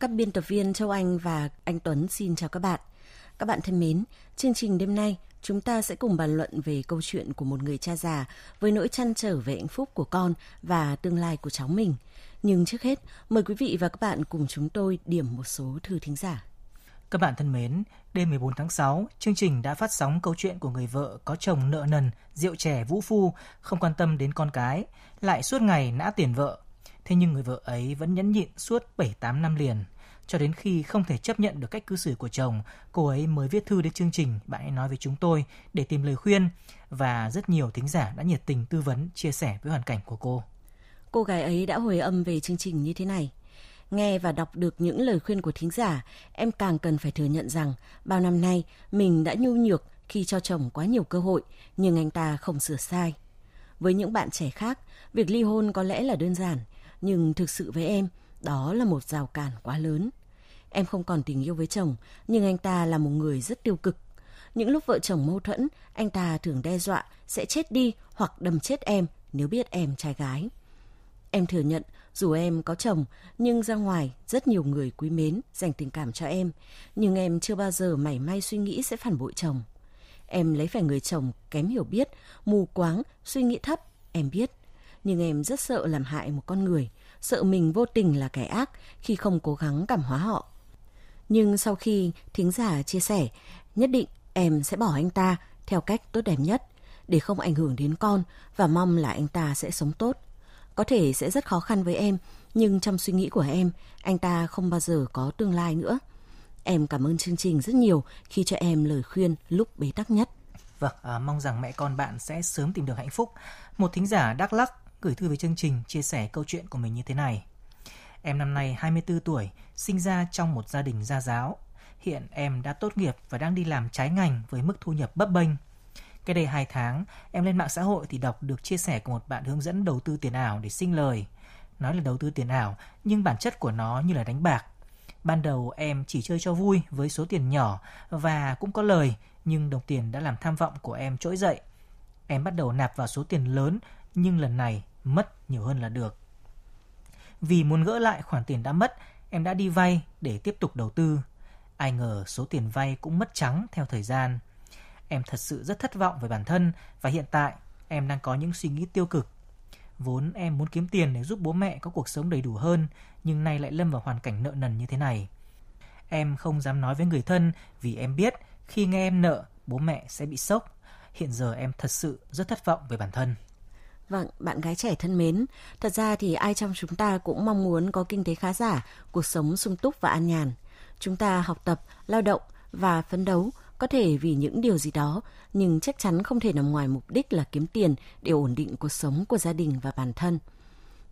Các biên tập viên Châu Anh và anh Tuấn xin chào các bạn. Các bạn thân mến, chương trình đêm nay chúng ta sẽ cùng bàn luận về câu chuyện của một người cha già với nỗi chăn trở về hạnh phúc của con và tương lai của cháu mình. Nhưng trước hết, mời quý vị và các bạn cùng chúng tôi điểm một số thư thính giả. Các bạn thân mến, đêm 14 tháng 6, chương trình đã phát sóng câu chuyện của người vợ có chồng nợ nần, rượu trẻ vũ phu, không quan tâm đến con cái, lại suốt ngày nã tiền vợ. Thế nhưng người vợ ấy vẫn nhẫn nhịn suốt 7-8 năm liền. Cho đến khi không thể chấp nhận được cách cư xử của chồng, cô ấy mới viết thư đến chương trình Bạn hãy nói với chúng tôi để tìm lời khuyên và rất nhiều thính giả đã nhiệt tình tư vấn, chia sẻ với hoàn cảnh của cô. Cô gái ấy đã hồi âm về chương trình như thế này. Nghe và đọc được những lời khuyên của thính giả, em càng cần phải thừa nhận rằng bao năm nay mình đã nhu nhược khi cho chồng quá nhiều cơ hội, nhưng anh ta không sửa sai. Với những bạn trẻ khác, việc ly hôn có lẽ là đơn giản, nhưng thực sự với em, đó là một rào cản quá lớn. Em không còn tình yêu với chồng, nhưng anh ta là một người rất tiêu cực. Những lúc vợ chồng mâu thuẫn, anh ta thường đe dọa sẽ chết đi hoặc đâm chết em nếu biết em trai gái. Em thừa nhận, dù em có chồng, nhưng ra ngoài rất nhiều người quý mến, dành tình cảm cho em. Nhưng em chưa bao giờ mảy may suy nghĩ sẽ phản bội chồng. Em lấy phải người chồng kém hiểu biết, mù quáng, suy nghĩ thấp, em biết. Nhưng em rất sợ làm hại một con người, sợ mình vô tình là kẻ ác khi không cố gắng cảm hóa họ. Nhưng sau khi thính giả chia sẻ, nhất định em sẽ bỏ anh ta theo cách tốt đẹp nhất để không ảnh hưởng đến con và mong là anh ta sẽ sống tốt. Có thể sẽ rất khó khăn với em, nhưng trong suy nghĩ của em, anh ta không bao giờ có tương lai nữa. Em cảm ơn chương trình rất nhiều khi cho em lời khuyên lúc bế tắc nhất. Vâng, à, mong rằng mẹ con bạn sẽ sớm tìm được hạnh phúc. Một thính giả Đắk Lắc gửi thư với chương trình chia sẻ câu chuyện của mình như thế này. Em năm nay 24 tuổi, sinh ra trong một gia đình gia giáo. Hiện em đã tốt nghiệp và đang đi làm trái ngành với mức thu nhập bấp bênh. Cái đây 2 tháng, em lên mạng xã hội thì đọc được chia sẻ của một bạn hướng dẫn đầu tư tiền ảo để sinh lời. Nói là đầu tư tiền ảo, nhưng bản chất của nó như là đánh bạc. Ban đầu em chỉ chơi cho vui với số tiền nhỏ và cũng có lời, nhưng đồng tiền đã làm tham vọng của em trỗi dậy. Em bắt đầu nạp vào số tiền lớn, nhưng lần này mất nhiều hơn là được. Vì muốn gỡ lại khoản tiền đã mất, em đã đi vay để tiếp tục đầu tư. Ai ngờ số tiền vay cũng mất trắng theo thời gian. Em thật sự rất thất vọng về bản thân và hiện tại em đang có những suy nghĩ tiêu cực. Vốn em muốn kiếm tiền để giúp bố mẹ có cuộc sống đầy đủ hơn, nhưng nay lại lâm vào hoàn cảnh nợ nần như thế này. Em không dám nói với người thân vì em biết khi nghe em nợ, bố mẹ sẽ bị sốc. Hiện giờ em thật sự rất thất vọng về bản thân. Vâng, bạn gái trẻ thân mến, thật ra thì ai trong chúng ta cũng mong muốn có kinh tế khá giả, cuộc sống sung túc và an nhàn. Chúng ta học tập, lao động và phấn đấu có thể vì những điều gì đó, nhưng chắc chắn không thể nằm ngoài mục đích là kiếm tiền để ổn định cuộc sống của gia đình và bản thân.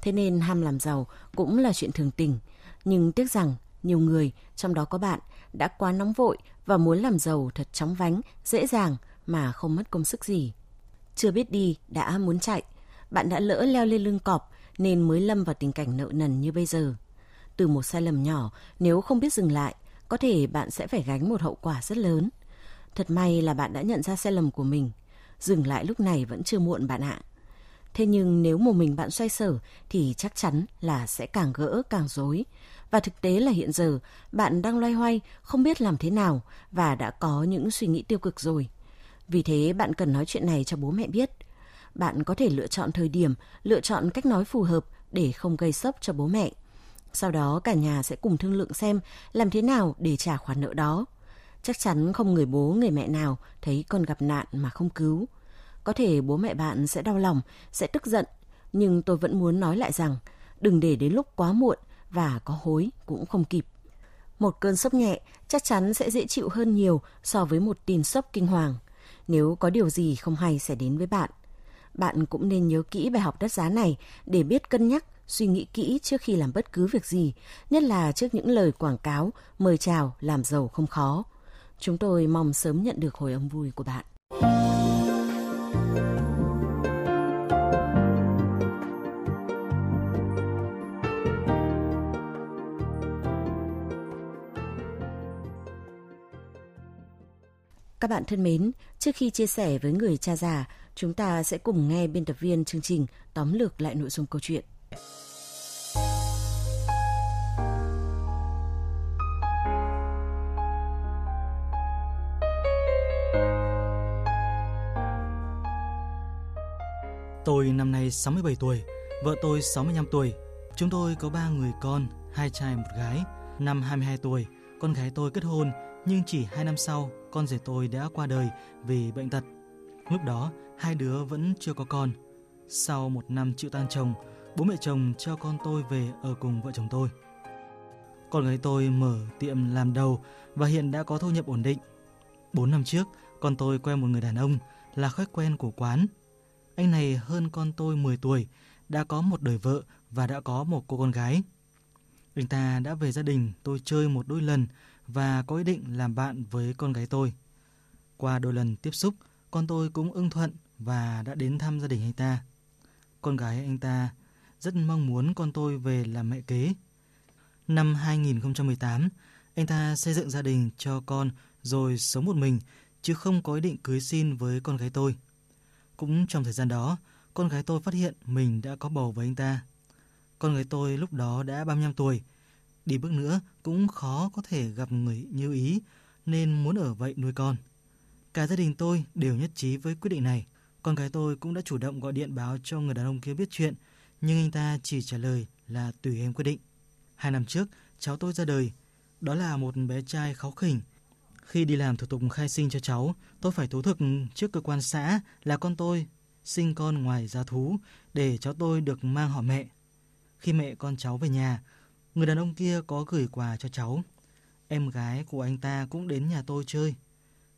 Thế nên ham làm giàu cũng là chuyện thường tình, nhưng tiếc rằng nhiều người, trong đó có bạn, đã quá nóng vội và muốn làm giàu thật chóng vánh, dễ dàng mà không mất công sức gì. Chưa biết đi đã muốn chạy, bạn đã lỡ leo lên lưng cọp nên mới lâm vào tình cảnh nợ nần như bây giờ. Từ một sai lầm nhỏ, nếu không biết dừng lại, có thể bạn sẽ phải gánh một hậu quả rất lớn. Thật may là bạn đã nhận ra sai lầm của mình. Dừng lại lúc này vẫn chưa muộn bạn ạ. Thế nhưng nếu một mình bạn xoay sở thì chắc chắn là sẽ càng gỡ càng rối. Và thực tế là hiện giờ bạn đang loay hoay không biết làm thế nào và đã có những suy nghĩ tiêu cực rồi. Vì thế bạn cần nói chuyện này cho bố mẹ biết – bạn có thể lựa chọn thời điểm, lựa chọn cách nói phù hợp để không gây sốc cho bố mẹ. Sau đó cả nhà sẽ cùng thương lượng xem làm thế nào để trả khoản nợ đó. Chắc chắn không người bố người mẹ nào thấy con gặp nạn mà không cứu. Có thể bố mẹ bạn sẽ đau lòng, sẽ tức giận, nhưng tôi vẫn muốn nói lại rằng đừng để đến lúc quá muộn và có hối cũng không kịp. Một cơn sốc nhẹ chắc chắn sẽ dễ chịu hơn nhiều so với một tin sốc kinh hoàng. Nếu có điều gì không hay xảy đến với bạn, bạn cũng nên nhớ kỹ bài học đắt giá này để biết cân nhắc, suy nghĩ kỹ trước khi làm bất cứ việc gì, nhất là trước những lời quảng cáo, mời chào, làm giàu không khó. Chúng tôi mong sớm nhận được hồi âm vui của bạn. Các bạn thân mến, trước khi chia sẻ với người cha già, chúng ta sẽ cùng nghe biên tập viên chương trình tóm lược lại nội dung câu chuyện. Tôi năm nay 67 tuổi, vợ tôi 65 tuổi. Chúng tôi có ba người con, hai trai một gái. Năm 22 tuổi, con gái tôi kết hôn, nhưng chỉ hai năm sau, con rể tôi đã qua đời vì bệnh tật. Lúc đó, hai đứa vẫn chưa có con. Sau một năm chịu tan chồng, bố mẹ chồng cho con tôi về ở cùng vợ chồng tôi. Con gái tôi mở tiệm làm đầu và hiện đã có thu nhập ổn định. Bốn năm trước, con tôi quen một người đàn ông là khách quen của quán anh này hơn con tôi 10 tuổi, đã có một đời vợ và đã có một cô con gái. Anh ta đã về gia đình tôi chơi một đôi lần và có ý định làm bạn với con gái tôi. Qua đôi lần tiếp xúc, con tôi cũng ưng thuận và đã đến thăm gia đình anh ta. Con gái anh ta rất mong muốn con tôi về làm mẹ kế. Năm 2018, anh ta xây dựng gia đình cho con rồi sống một mình chứ không có ý định cưới xin với con gái tôi. Cũng trong thời gian đó, con gái tôi phát hiện mình đã có bầu với anh ta. Con gái tôi lúc đó đã 35 tuổi. Đi bước nữa cũng khó có thể gặp người như ý nên muốn ở vậy nuôi con. Cả gia đình tôi đều nhất trí với quyết định này. Con gái tôi cũng đã chủ động gọi điện báo cho người đàn ông kia biết chuyện, nhưng anh ta chỉ trả lời là tùy em quyết định. Hai năm trước, cháu tôi ra đời. Đó là một bé trai kháu khỉnh, khi đi làm thủ tục khai sinh cho cháu, tôi phải thú thực trước cơ quan xã là con tôi sinh con ngoài gia thú để cháu tôi được mang họ mẹ. Khi mẹ con cháu về nhà, người đàn ông kia có gửi quà cho cháu. Em gái của anh ta cũng đến nhà tôi chơi.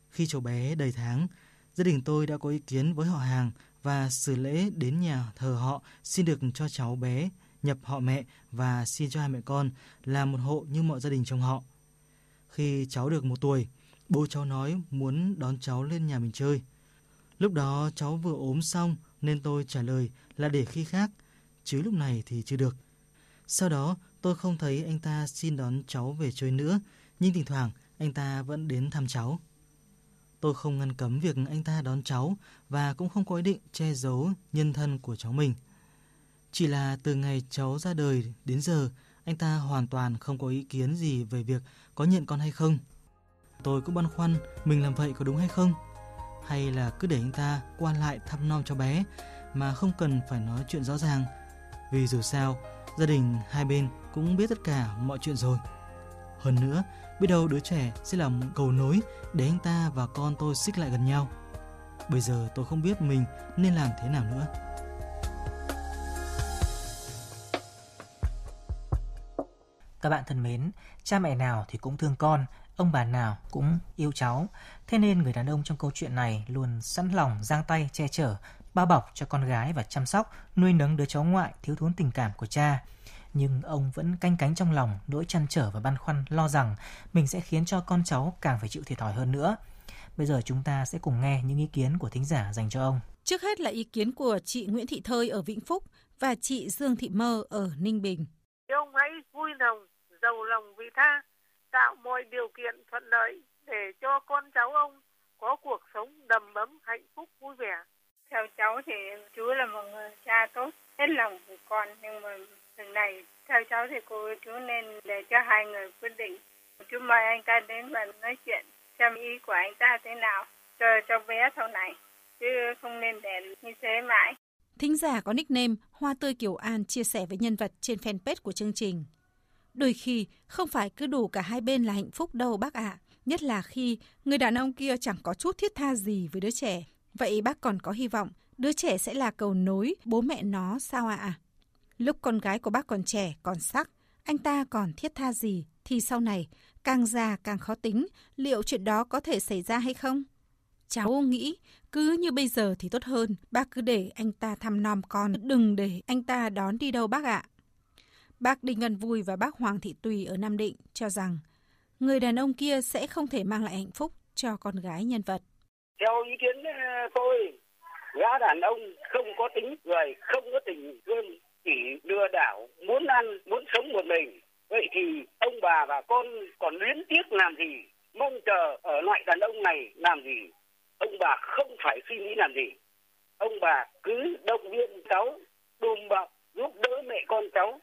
Khi cháu bé đầy tháng, gia đình tôi đã có ý kiến với họ hàng và xử lễ đến nhà thờ họ xin được cho cháu bé nhập họ mẹ và xin cho hai mẹ con làm một hộ như mọi gia đình trong họ. Khi cháu được một tuổi, Bố cháu nói muốn đón cháu lên nhà mình chơi. Lúc đó cháu vừa ốm xong nên tôi trả lời là để khi khác, chứ lúc này thì chưa được. Sau đó tôi không thấy anh ta xin đón cháu về chơi nữa, nhưng thỉnh thoảng anh ta vẫn đến thăm cháu. Tôi không ngăn cấm việc anh ta đón cháu và cũng không có ý định che giấu nhân thân của cháu mình. Chỉ là từ ngày cháu ra đời đến giờ, anh ta hoàn toàn không có ý kiến gì về việc có nhận con hay không. Tôi cũng băn khoăn mình làm vậy có đúng hay không? Hay là cứ để anh ta qua lại thăm nom cho bé mà không cần phải nói chuyện rõ ràng? Vì dù sao, gia đình hai bên cũng biết tất cả mọi chuyện rồi. Hơn nữa, biết đâu đứa trẻ sẽ là một cầu nối để anh ta và con tôi xích lại gần nhau. Bây giờ tôi không biết mình nên làm thế nào nữa. Các bạn thân mến, cha mẹ nào thì cũng thương con Ông bà nào cũng yêu cháu, thế nên người đàn ông trong câu chuyện này luôn sẵn lòng giang tay che chở, bao bọc cho con gái và chăm sóc, nuôi nấng đứa cháu ngoại thiếu thốn tình cảm của cha. Nhưng ông vẫn canh cánh trong lòng nỗi chăn trở và băn khoăn lo rằng mình sẽ khiến cho con cháu càng phải chịu thiệt thòi hơn nữa. Bây giờ chúng ta sẽ cùng nghe những ý kiến của thính giả dành cho ông. Trước hết là ý kiến của chị Nguyễn Thị Thơi ở Vĩnh Phúc và chị Dương Thị Mơ ở Ninh Bình. Ông hãy vui lòng, giàu lòng vị tha, tạo mọi điều kiện thuận lợi để cho con cháu ông có cuộc sống đầm ấm hạnh phúc vui vẻ. Theo cháu thì chú là một người cha tốt, hết lòng của con, nhưng mà lần này theo cháu thì cô chú nên để cho hai người quyết định. Chú mời anh ta đến và nói chuyện xem ý của anh ta thế nào cho cho bé sau này, chứ không nên để như thế mãi. Thính giả có nickname Hoa Tươi Kiều An chia sẻ với nhân vật trên fanpage của chương trình. Đôi khi không phải cứ đủ cả hai bên là hạnh phúc đâu bác ạ. À. Nhất là khi người đàn ông kia chẳng có chút thiết tha gì với đứa trẻ. Vậy bác còn có hy vọng đứa trẻ sẽ là cầu nối bố mẹ nó sao ạ? À? Lúc con gái của bác còn trẻ, còn sắc, anh ta còn thiết tha gì thì sau này càng già càng khó tính, liệu chuyện đó có thể xảy ra hay không? Cháu nghĩ cứ như bây giờ thì tốt hơn, bác cứ để anh ta thăm nom con, đừng để anh ta đón đi đâu bác ạ. Bác Đinh Văn Vui và bác Hoàng Thị Tùy ở Nam Định cho rằng người đàn ông kia sẽ không thể mang lại hạnh phúc cho con gái nhân vật. Theo ý kiến ờ, tôi, gã đàn ông không có tính người, không có tình thương, chỉ lừa đảo, muốn ăn, muốn sống một mình. Vậy thì ông bà và con còn luyến tiếc làm gì? Mong chờ ở loại đàn ông này làm gì? Ông bà không phải suy nghĩ làm gì. Ông bà cứ động viên cháu, đùm bọc, giúp đỡ mẹ con cháu.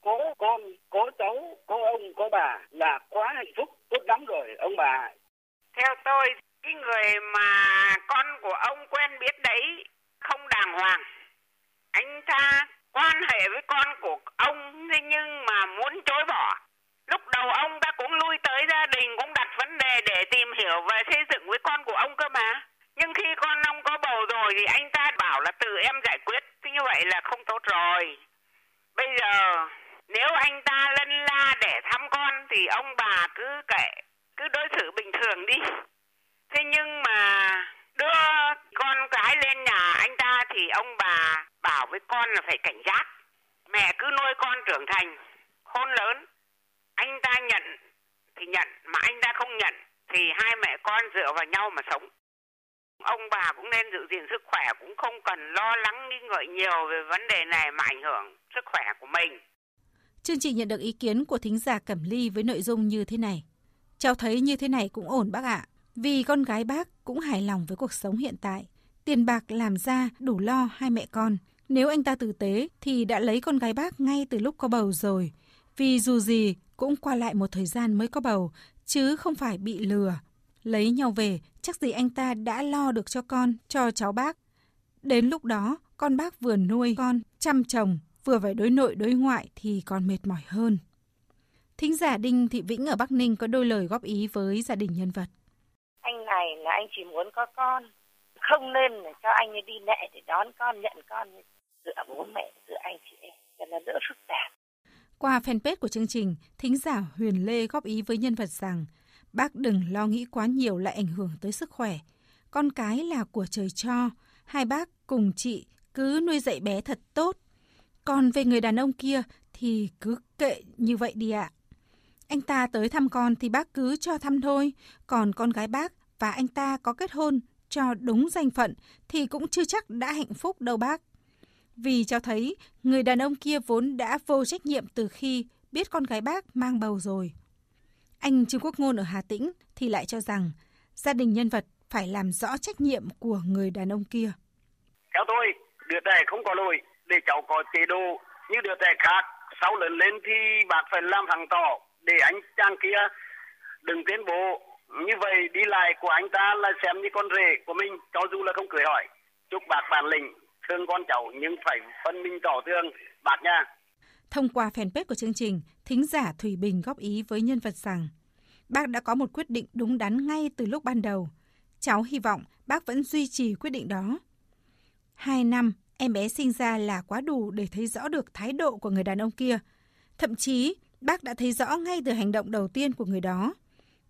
Có con, có cháu, có ông, có bà là quá hạnh phúc, tốt lắm rồi ông bà. Theo tôi, cái người mà con của ông quen biết đấy không đàng hoàng. Anh ta quan hệ với con của ông thế nhưng mà muốn chối bỏ. Lúc đầu ông ta cũng lui tới gia đình cũng đặt vấn đề để tìm hiểu và xây dựng với con của ông cơ mà. Nhưng khi con ông có bầu rồi thì anh ta bảo là tự em giải quyết. Thế như vậy là không tốt rồi. Bây giờ nếu anh ta lân la để thăm con thì ông bà cứ kệ, cứ đối xử bình thường đi. Thế nhưng mà đưa con cái lên nhà anh ta thì ông bà bảo với con là phải cảnh giác. Mẹ cứ nuôi con trưởng thành, khôn lớn. Anh ta nhận thì nhận, mà anh ta không nhận thì hai mẹ con dựa vào nhau mà sống. Ông bà cũng nên giữ gìn sức khỏe, cũng không cần lo lắng nghi ngợi nhiều về vấn đề này mà ảnh hưởng sức khỏe của mình. Chương trình nhận được ý kiến của thính giả Cẩm Ly với nội dung như thế này. Cháu thấy như thế này cũng ổn bác ạ. Vì con gái bác cũng hài lòng với cuộc sống hiện tại. Tiền bạc làm ra đủ lo hai mẹ con. Nếu anh ta tử tế thì đã lấy con gái bác ngay từ lúc có bầu rồi. Vì dù gì cũng qua lại một thời gian mới có bầu, chứ không phải bị lừa. Lấy nhau về, chắc gì anh ta đã lo được cho con, cho cháu bác. Đến lúc đó, con bác vừa nuôi con, chăm chồng, vừa phải đối nội đối ngoại thì còn mệt mỏi hơn. Thính giả Đinh Thị Vĩnh ở Bắc Ninh có đôi lời góp ý với gia đình nhân vật. Anh này là anh chỉ muốn có con, không nên là cho anh ấy đi mẹ để đón con, nhận con giữa bố mẹ, giữa anh chị em, cho nó đỡ phức tạp. Qua fanpage của chương trình, thính giả Huyền Lê góp ý với nhân vật rằng bác đừng lo nghĩ quá nhiều lại ảnh hưởng tới sức khỏe. Con cái là của trời cho, hai bác cùng chị cứ nuôi dạy bé thật tốt. Còn về người đàn ông kia thì cứ kệ như vậy đi ạ. Anh ta tới thăm con thì bác cứ cho thăm thôi, còn con gái bác và anh ta có kết hôn cho đúng danh phận thì cũng chưa chắc đã hạnh phúc đâu bác. Vì cho thấy người đàn ông kia vốn đã vô trách nhiệm từ khi biết con gái bác mang bầu rồi. Anh Trương Quốc Ngôn ở Hà Tĩnh thì lại cho rằng gia đình nhân vật phải làm rõ trách nhiệm của người đàn ông kia. Theo tôi, đứa trẻ không có lỗi để cháu có chế độ như đứa trẻ khác. Sau lớn lên thì bác phải làm thằng tỏ để anh chàng kia đừng tiến bộ. Như vậy đi lại của anh ta là xem như con rể của mình cho dù là không cưới hỏi. Chúc bác bản lĩnh thương con cháu nhưng phải phân minh tỏ thương bác nha. Thông qua fanpage của chương trình, thính giả Thủy Bình góp ý với nhân vật rằng bác đã có một quyết định đúng đắn ngay từ lúc ban đầu. Cháu hy vọng bác vẫn duy trì quyết định đó. Hai năm, em bé sinh ra là quá đủ để thấy rõ được thái độ của người đàn ông kia. Thậm chí, bác đã thấy rõ ngay từ hành động đầu tiên của người đó.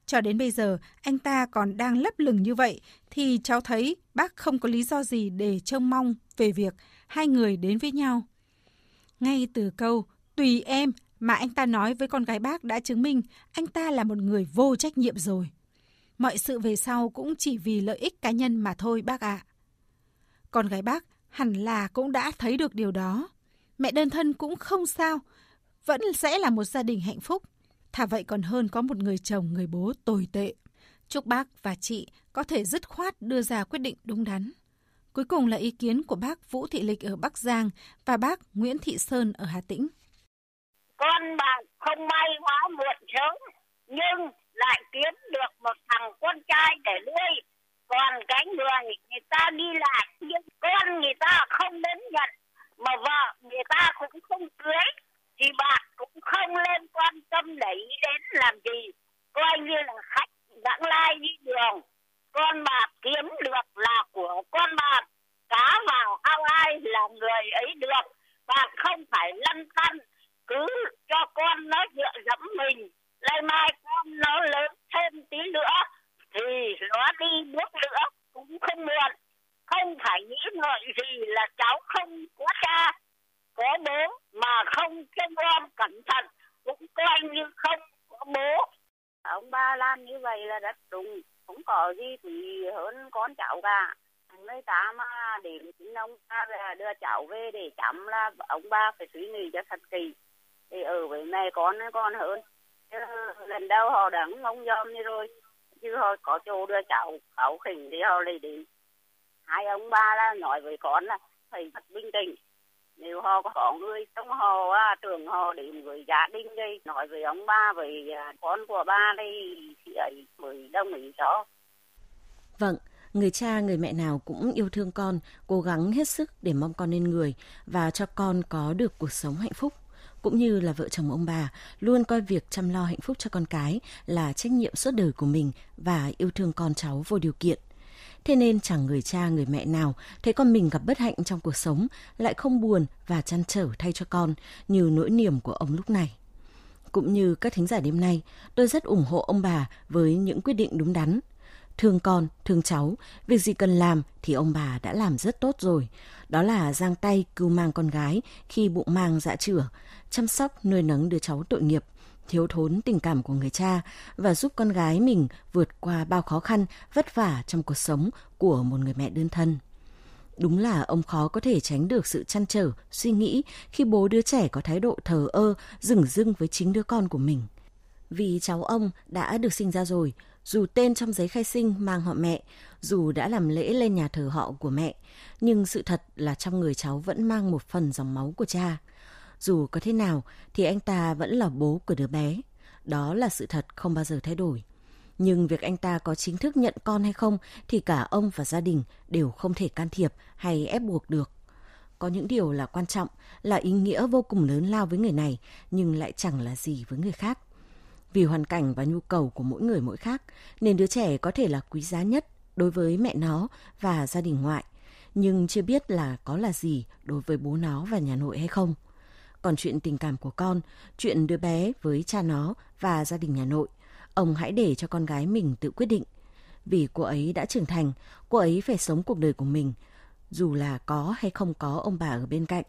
Cho đến bây giờ, anh ta còn đang lấp lửng như vậy, thì cháu thấy bác không có lý do gì để trông mong về việc hai người đến với nhau. Ngay từ câu tùy em mà anh ta nói với con gái bác đã chứng minh anh ta là một người vô trách nhiệm rồi. Mọi sự về sau cũng chỉ vì lợi ích cá nhân mà thôi bác ạ. À. Con gái bác hẳn là cũng đã thấy được điều đó. Mẹ đơn thân cũng không sao, vẫn sẽ là một gia đình hạnh phúc. Thà vậy còn hơn có một người chồng, người bố tồi tệ. Chúc bác và chị có thể dứt khoát đưa ra quyết định đúng đắn. Cuối cùng là ý kiến của bác Vũ Thị Lịch ở Bắc Giang và bác Nguyễn Thị Sơn ở Hà Tĩnh. Con bạn không may hóa muộn sớm, nhưng lại kiếm được một thằng con trai để nuôi. Còn cái người người ta đi lại, nhưng con người ta không đến nhận, mà vợ người ta cũng không cưới, thì bạn cũng không lên quan tâm để ý đến làm gì. Coi như là khách vãng lai đi đường con bạc kiếm được là của con bạc cá vào ao ai là người ấy được bạn không phải lăn tăn cứ cho con nó dựa dẫm mình nay mai con nó lớn thêm tí nữa thì nó đi bước nữa cũng bố mà không trông nom cẩn thận cũng coi như không có bố ông ba làm như vậy là rất đúng không có gì quý hơn con cháu cả. Người ta mà đến chính ông ta đưa cháu về để chăm là ông ba phải suy nghĩ cho thật kỳ thì ở với mẹ con con hơn. Chứ lần đầu họ đã ngông dòm như rồi, chứ họ có chỗ đưa cháu khẩu khỉnh thì họ lấy đi hai ông ba là nói với con là phải thật bình tĩnh nếu họ có người trong họ à, trường họ đến với gia đình đây nói với ông ba với à, con của ba đây thì ấy mới đồng ý cho Vâng, người cha người mẹ nào cũng yêu thương con, cố gắng hết sức để mong con nên người và cho con có được cuộc sống hạnh phúc cũng như là vợ chồng ông bà luôn coi việc chăm lo hạnh phúc cho con cái là trách nhiệm suốt đời của mình và yêu thương con cháu vô điều kiện. Thế nên chẳng người cha người mẹ nào thấy con mình gặp bất hạnh trong cuộc sống lại không buồn và chăn trở thay cho con như nỗi niềm của ông lúc này. Cũng như các thính giả đêm nay, tôi rất ủng hộ ông bà với những quyết định đúng đắn. Thương con, thương cháu, việc gì cần làm thì ông bà đã làm rất tốt rồi. Đó là giang tay cứu mang con gái khi bụng mang dạ chửa, chăm sóc nuôi nấng đứa cháu tội nghiệp, thiếu thốn tình cảm của người cha và giúp con gái mình vượt qua bao khó khăn, vất vả trong cuộc sống của một người mẹ đơn thân. Đúng là ông khó có thể tránh được sự chăn trở, suy nghĩ khi bố đứa trẻ có thái độ thờ ơ, dửng dưng với chính đứa con của mình. Vì cháu ông đã được sinh ra rồi, dù tên trong giấy khai sinh mang họ mẹ, dù đã làm lễ lên nhà thờ họ của mẹ, nhưng sự thật là trong người cháu vẫn mang một phần dòng máu của cha. Dù có thế nào thì anh ta vẫn là bố của đứa bé. Đó là sự thật không bao giờ thay đổi. Nhưng việc anh ta có chính thức nhận con hay không thì cả ông và gia đình đều không thể can thiệp hay ép buộc được. Có những điều là quan trọng, là ý nghĩa vô cùng lớn lao với người này, nhưng lại chẳng là gì với người khác. Vì hoàn cảnh và nhu cầu của mỗi người mỗi khác, nên đứa trẻ có thể là quý giá nhất đối với mẹ nó và gia đình ngoại, nhưng chưa biết là có là gì đối với bố nó và nhà nội hay không. Còn chuyện tình cảm của con, chuyện đứa bé với cha nó và gia đình nhà nội, ông hãy để cho con gái mình tự quyết định. Vì cô ấy đã trưởng thành, cô ấy phải sống cuộc đời của mình, dù là có hay không có ông bà ở bên cạnh.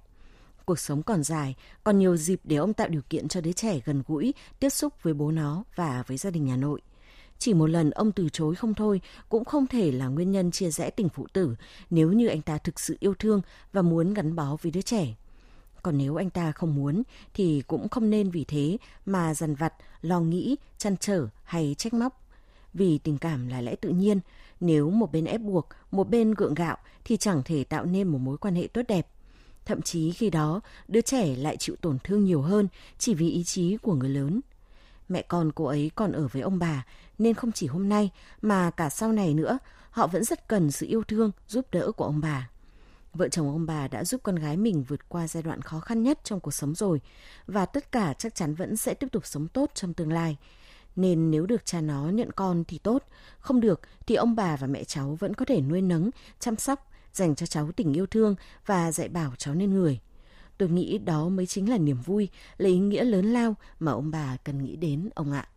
Cuộc sống còn dài, còn nhiều dịp để ông tạo điều kiện cho đứa trẻ gần gũi, tiếp xúc với bố nó và với gia đình nhà nội. Chỉ một lần ông từ chối không thôi cũng không thể là nguyên nhân chia rẽ tình phụ tử nếu như anh ta thực sự yêu thương và muốn gắn bó với đứa trẻ. Còn nếu anh ta không muốn thì cũng không nên vì thế mà dằn vặt, lo nghĩ, chăn trở hay trách móc. Vì tình cảm là lẽ tự nhiên, nếu một bên ép buộc, một bên gượng gạo thì chẳng thể tạo nên một mối quan hệ tốt đẹp. Thậm chí khi đó, đứa trẻ lại chịu tổn thương nhiều hơn chỉ vì ý chí của người lớn. Mẹ con cô ấy còn ở với ông bà, nên không chỉ hôm nay mà cả sau này nữa, họ vẫn rất cần sự yêu thương, giúp đỡ của ông bà. Vợ chồng ông bà đã giúp con gái mình vượt qua giai đoạn khó khăn nhất trong cuộc sống rồi và tất cả chắc chắn vẫn sẽ tiếp tục sống tốt trong tương lai. Nên nếu được cha nó nhận con thì tốt, không được thì ông bà và mẹ cháu vẫn có thể nuôi nấng, chăm sóc, dành cho cháu tình yêu thương và dạy bảo cháu nên người. Tôi nghĩ đó mới chính là niềm vui, là ý nghĩa lớn lao mà ông bà cần nghĩ đến ông ạ.